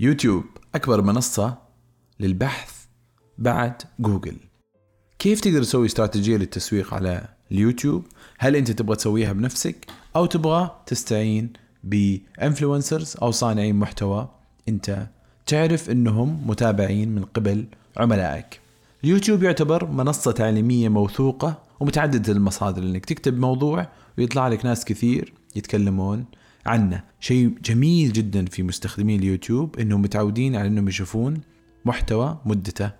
يوتيوب أكبر منصة للبحث بعد جوجل. كيف تقدر تسوي استراتيجية للتسويق على اليوتيوب؟ هل أنت تبغى تسويها بنفسك أو تبغى تستعين ب influencers أو صانعين محتوى؟ أنت تعرف أنهم متابعين من قبل عملائك. اليوتيوب يعتبر منصة تعليمية موثوقة ومتعددة المصادر انك تكتب موضوع ويطلع لك ناس كثير يتكلمون عنه. شيء جميل جدا في مستخدمي اليوتيوب إنهم متعودين على إنهم يشوفون محتوى مدته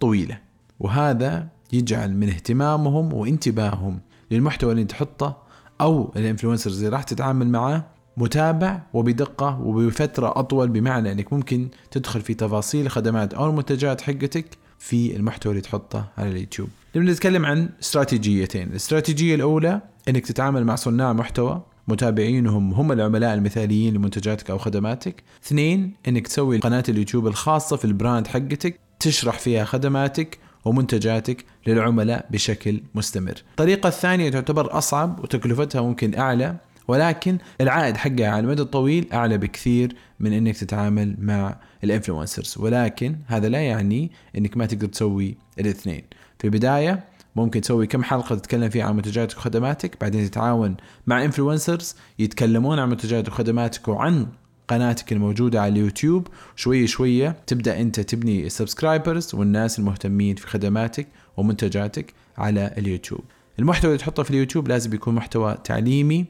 طويلة. وهذا يجعل من اهتمامهم وانتباههم للمحتوى اللي تحطه أو الإنفلونسرز اللي راح تتعامل معاه متابع وبدقة وبفترة أطول بمعنى أنك ممكن تدخل في تفاصيل خدمات أو المنتجات حقتك في المحتوى اللي تحطه على اليوتيوب. نبدأ نتكلم عن استراتيجيتين. الاستراتيجية الأولى أنك تتعامل مع صناع محتوى متابعينهم هم العملاء المثاليين لمنتجاتك أو خدماتك. اثنين إنك تسوي قناة اليوتيوب الخاصة في ال brand حقتك تشرح فيها خدماتك ومنتجاتك للعملاء بشكل مستمر. الطريقة الثانية تعتبر أصعب وتكلفتها ممكن أعلى ولكن العائد حقها على المدى الطويل أعلى بكثير من إنك تتعامل مع ال influencers. ولكن هذا لا يعني إنك ما تقدر تسوي الاثنين. في البداية ممكن تسوي كم حلقة تتكلم فيها عن منتجاتك وخدماتك بعدين تتعاون مع influencers يتكلمون عن منتجاتك وخدماتك وعن قناتك الموجودة على اليوتيوب. شوية شوية تبدأ أنت تبني ال subscribers والناس المهتمين في خدماتك ومنتجاتك على اليوتيوب. المحتوى اللي تحطه في اليوتيوب لازم يكون محتوى تعليمي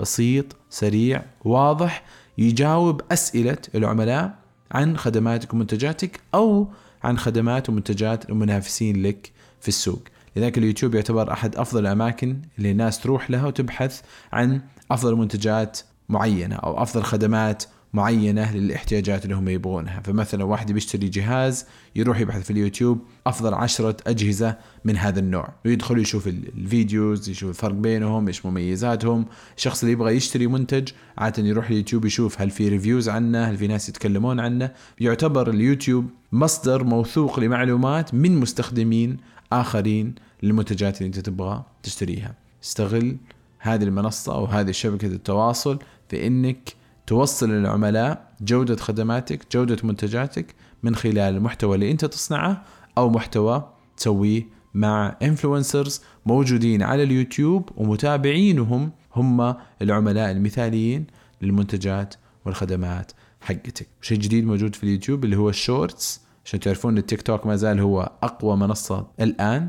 بسيط سريع واضح يجاوب أسئلة العملاء عن خدماتك ومنتجاتك أو عن خدمات ومنتجات المنافسين لك في السوق. لذلك اليوتيوب يعتبر أحد أفضل الأماكن اللي الناس تروح لها وتبحث عن أفضل منتجات معينة أو أفضل خدمات معينة للاحتياجات اللي هم يبغونها. فمثلا واحد بيشتري جهاز يروح يبحث في اليوتيوب أفضل عشرة أجهزة من هذا النوع. ويدخل يشوف الفيديوز يشوف الفرق بينهم إيش مميزاتهم. الشخص اللي يبغى يشتري منتج عادة يروح اليوتيوب يشوف هل في reviews عنه هل في ناس يتكلمون عنه. يعتبر اليوتيوب مصدر موثوق لمعلومات من مستخدمين آخرين للمنتجات اللي أنت تبغى تشتريها. استغل هذه المنصة أو هذه شبكة التواصل في أنك توصل للعملاء جودة خدماتك جودة منتجاتك من خلال المحتوى اللي انت تصنعه أو محتوى تسويه مع influencers موجودين على اليوتيوب ومتابعينهم هم العملاء المثاليين للمنتجات والخدمات حقتك. شيء جديد موجود في اليوتيوب اللي هو ال shorts عشان تعرفون التيك توك ما زال هو أقوى منصة الآن.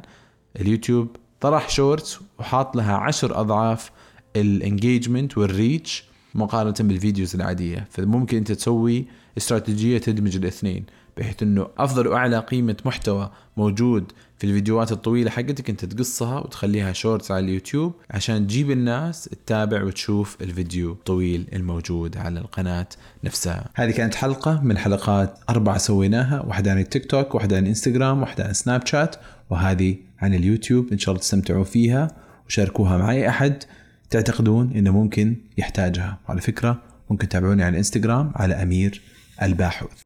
اليوتيوب طرح shorts وحاط لها عشر أضعاف ال engagement وال reach مقارنة بال videos العادية. فممكن أنت تسوي استراتيجية تدمج الاثنين بحيث إنه أفضل وأعلى قيمة محتوى موجود في الفيديوهات الطويلة حقتك أنت تقصها وتخليها shorts على اليوتيوب عشان تجيب الناس تتابع وتشوف الفيديو الطويل الموجود على القناة نفسها. هذه كانت حلقة من حلقات أربعة سويناها واحدة عن التيك توك واحدة عن إنستغرام واحدة عن سناب شات وهذه عن اليوتيوب. إن شاء الله تستمتعوا فيها وشاركوها مع اي أحد. تعتقدون إنه ممكن يحتاجها. وعلى فكرة ممكن تتابعوني على الانستغرام على أمير الباحوث.